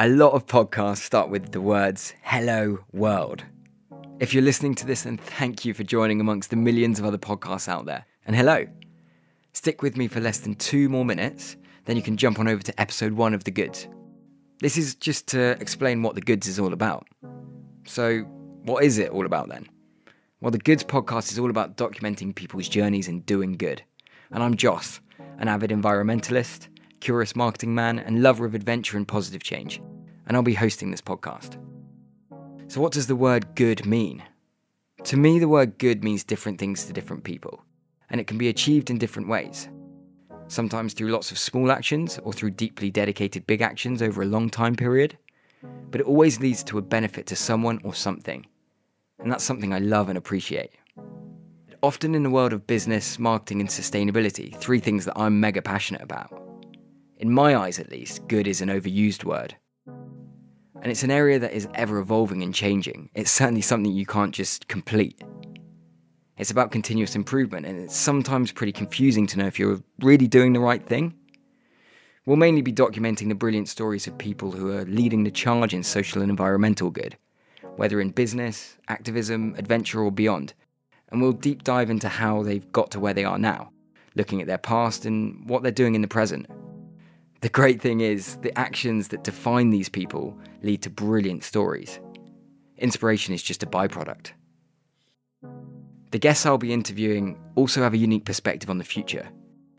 A lot of podcasts start with the words, hello world. If you're listening to this, then thank you for joining amongst the millions of other podcasts out there. And hello. Stick with me for less than two more minutes, then you can jump on over to episode one of The Goods. This is just to explain what The Goods is all about. So, what is it all about then? Well, The Goods podcast is all about documenting people's journeys and doing good. And I'm Joss, an avid environmentalist, curious marketing man, and lover of adventure and positive change. And I'll be hosting this podcast. So, what does the word good mean? To me, the word good means different things to different people, and it can be achieved in different ways. Sometimes through lots of small actions or through deeply dedicated big actions over a long time period, but it always leads to a benefit to someone or something. And that's something I love and appreciate. Often in the world of business, marketing, and sustainability, three things that I'm mega passionate about. In my eyes, at least, good is an overused word. And it's an area that is ever evolving and changing. It's certainly something you can't just complete. It's about continuous improvement, and it's sometimes pretty confusing to know if you're really doing the right thing. We'll mainly be documenting the brilliant stories of people who are leading the charge in social and environmental good, whether in business, activism, adventure, or beyond. And we'll deep dive into how they've got to where they are now, looking at their past and what they're doing in the present. The great thing is, the actions that define these people lead to brilliant stories. Inspiration is just a byproduct. The guests I'll be interviewing also have a unique perspective on the future,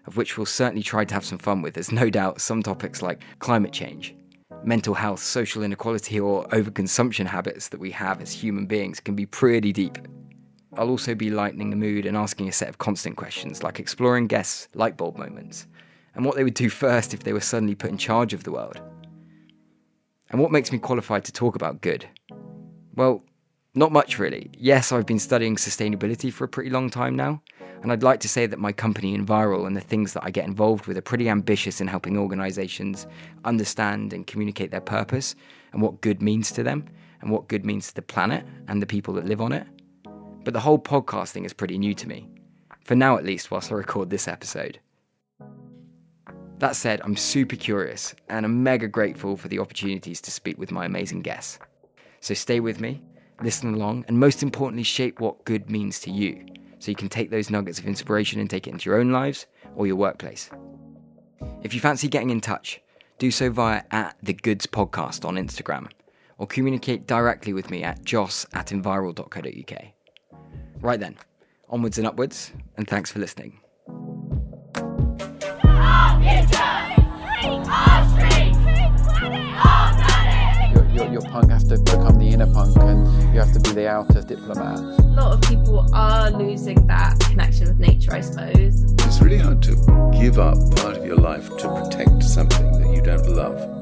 of which we'll certainly try to have some fun with, There's no doubt some topics like climate change, mental health, social inequality, or overconsumption habits that we have as human beings can be pretty deep. I'll also be lightening the mood and asking a set of constant questions, like exploring guests' lightbulb moments and what they would do first if they were suddenly put in charge of the world. And what makes me qualified to talk about good? Well, not much really. Yes, I've been studying sustainability for a pretty long time now, and I'd like to say that my company Enviral and the things that I get involved with are pretty ambitious in helping organisations understand and communicate their purpose and what good means to them and what good means to the planet and the people that live on it. But the whole podcast thing is pretty new to me, for now at least, whilst I record this episode. That said, I'm super curious and I'm mega grateful for the opportunities to speak with my amazing guests. So stay with me, listen along, and most importantly, shape what good means to you so you can take those nuggets of inspiration and take it into your own lives or your workplace. If you fancy getting in touch, do so via at the Goods Podcast on Instagram or communicate directly with me at joss at enviral.co.uk. Right then, onwards and upwards, and thanks for listening. Punk has to become the inner punk and you have to be the outer diplomat. A lot of people are losing that connection with nature, I suppose. It's really hard to give up part of your life to protect something that you don't love.